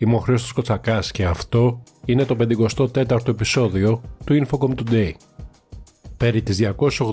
Είμαι ο Χρήστος Κοτσακάς και αυτό είναι το 54ο επεισόδιο του Infocom Today. Περί τις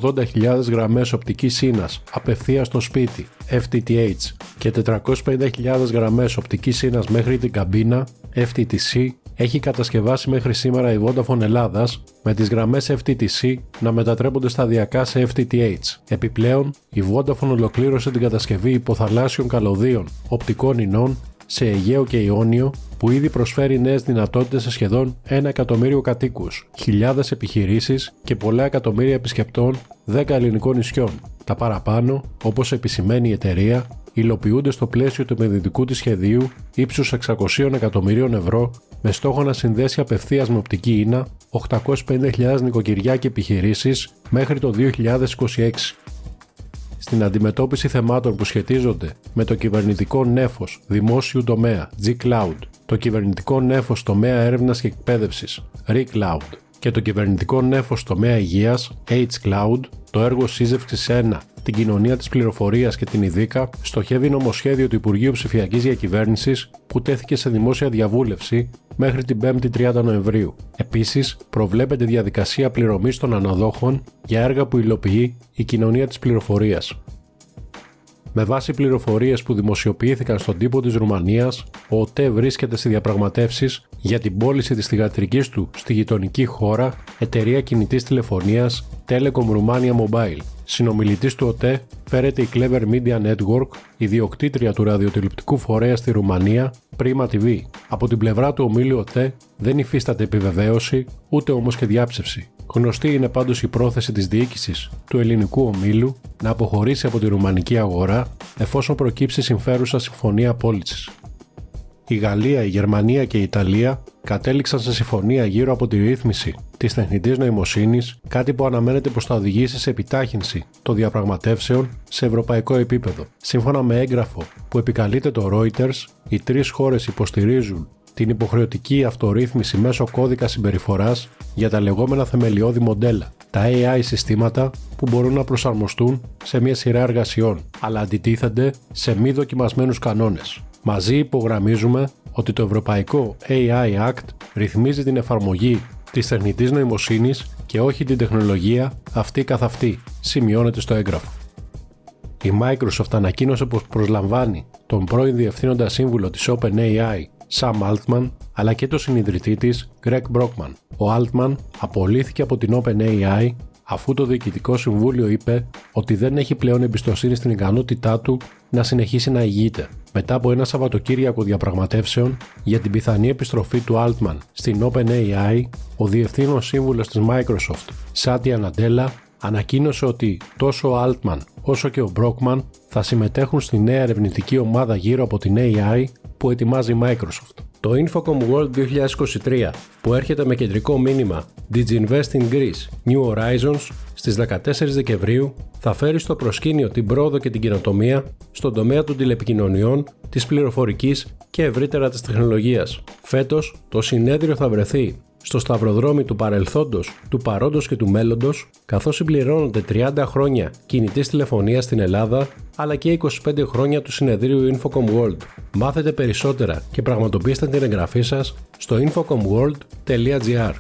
280.000 γραμμές οπτικής σύνας απευθείας στο σπίτι FTTH και 450.000 γραμμές οπτικής σύνας μέχρι την καμπίνα FTTC έχει κατασκευάσει μέχρι σήμερα η Vodafone Ελλάδας με τις γραμμές FTTC να μετατρέπονται σταδιακά σε FTTH. Επιπλέον, η Vodafone ολοκλήρωσε την κατασκευή υποθαλάσσιων καλωδίων οπτικών ινών σε Αιγαίο και Ιόνιο που ήδη προσφέρει νέες δυνατότητες σε σχεδόν 1 εκατομμύριο κατοίκους, χιλιάδες επιχειρήσεις και πολλά εκατομμύρια επισκεπτών 10 ελληνικών νησιών. Τα παραπάνω, όπως επισημαίνει η εταιρεία, υλοποιούνται στο πλαίσιο του επενδυτικού της σχεδίου ύψους 600 εκατομμυρίων ευρώ με στόχο να συνδέσει απευθείας με οπτική ίνα 850.000 νοικοκυριά και επιχειρήσεις μέχρι το 2026 στην αντιμετώπιση θεμάτων που σχετίζονται με το κυβερνητικό νέφος δημόσιου τομέα G-Cloud, το κυβερνητικό νέφος τομέα έρευνας και εκπαίδευσης Re-Cloud και το κυβερνητικό νέφος τομέα υγείας H-Cloud, το έργο σύζευξης 1 την κοινωνία της πληροφορίας και την ΙΔΙΚΑ στοχεύει νομοσχέδιο του Υπουργείου Ψηφιακής Διακυβέρνησης που τέθηκε σε δημόσια διαβούλευση μέχρι την 5η 30 Νοεμβρίου. Επίσης, προβλέπεται διαδικασία πληρωμής των αναδόχων για έργα που υλοποιεί η κοινωνία της πληροφορίας. Με βάση πληροφορίες που δημοσιοποιήθηκαν στον τύπο της Ρουμανίας, ο ΟΤΕ βρίσκεται σε διαπραγματεύσεις για την πώληση της θηγατρικής του στη γειτονική χώρα εταιρεία κινητής τηλεφωνίας Telecom Romania Mobile. Συνομιλητής του ΟΤΕ φέρεται η Clever Media Network, ιδιοκτήτρια του ραδιοτηλεπτικού φορέα στη Ρουμανία, Prima TV. Από την πλευρά του ομίλου ΟΤΕ δεν υφίσταται επιβεβαίωση, ούτε όμως και διάψευση. Γνωστή είναι πάντως η πρόθεση της διοίκησης του ελληνικού ομίλου να αποχωρήσει από τη ρουμανική αγορά εφόσον προκύψει συμφέρουσα συμφωνία απόλυση. Η Γαλλία, η Γερμανία και η Ιταλία κατέληξαν σε συμφωνία γύρω από τη ρύθμιση της τεχνητής νοημοσύνης, κάτι που αναμένεται πως θα οδηγήσει σε επιτάχυνση των διαπραγματεύσεων σε ευρωπαϊκό επίπεδο. Σύμφωνα με έγγραφο που επικαλείται το Reuters, οι τρεις χώρες υποστηρίζουν την υποχρεωτική αυτορύθμιση μέσω κώδικα συμπεριφοράς για τα λεγόμενα θεμελιώδη μοντέλα, τα AI συστήματα που μπορούν να προσαρμοστούν σε μια σειρά εργασιών, αλλά αντιτίθενται σε μη δοκιμασμένους κανόνες. Μαζί υπογραμμίζουμε ότι το Ευρωπαϊκό AI Act ρυθμίζει την εφαρμογή της τεχνητής νοημοσύνης και όχι την τεχνολογία αυτή καθ' αυτή, σημειώνεται στο έγγραφο. Η Microsoft ανακοίνωσε πως προσλαμβάνει τον πρώην διευθύνοντα σύμβουλο της OpenAI, Sam Altman, αλλά και τον συνειδητή της, Greg Brockman. Ο Altman απολύθηκε από την OpenAI αφού το Διοικητικό Συμβούλιο είπε ότι δεν έχει πλέον εμπιστοσύνη στην ικανότητά του να συνεχίσει να ηγείται. Μετά από ένα Σαββατοκύριακο διαπραγματεύσεων για την πιθανή επιστροφή του Altman στην OpenAI, ο διευθύνων σύμβουλος της Microsoft, Satya Nadella, ανακοίνωσε ότι τόσο ο Altman όσο και ο Brockman θα συμμετέχουν στη νέα ερευνητική ομάδα γύρω από την AI που ετοιμάζει η Microsoft. Το Infocom World 2023 που έρχεται με κεντρικό μήνυμα Diginvest in Greece New Horizons στις 14 Δεκεμβρίου θα φέρει στο προσκήνιο την πρόοδο και την κοινοτομία στον τομέα των τηλεπικοινωνιών, της πληροφορικής και ευρύτερα της τεχνολογίας. Φέτος το συνέδριο θα βρεθεί στο σταυροδρόμι του παρελθόντος, του παρόντος και του μέλλοντος, καθώς συμπληρώνονται 30 χρόνια κινητής τηλεφωνίας στην Ελλάδα, αλλά και 25 χρόνια του συνεδρίου Infocom World. Μάθετε περισσότερα και πραγματοποιήστε την εγγραφή σας στο infocomworld.gr.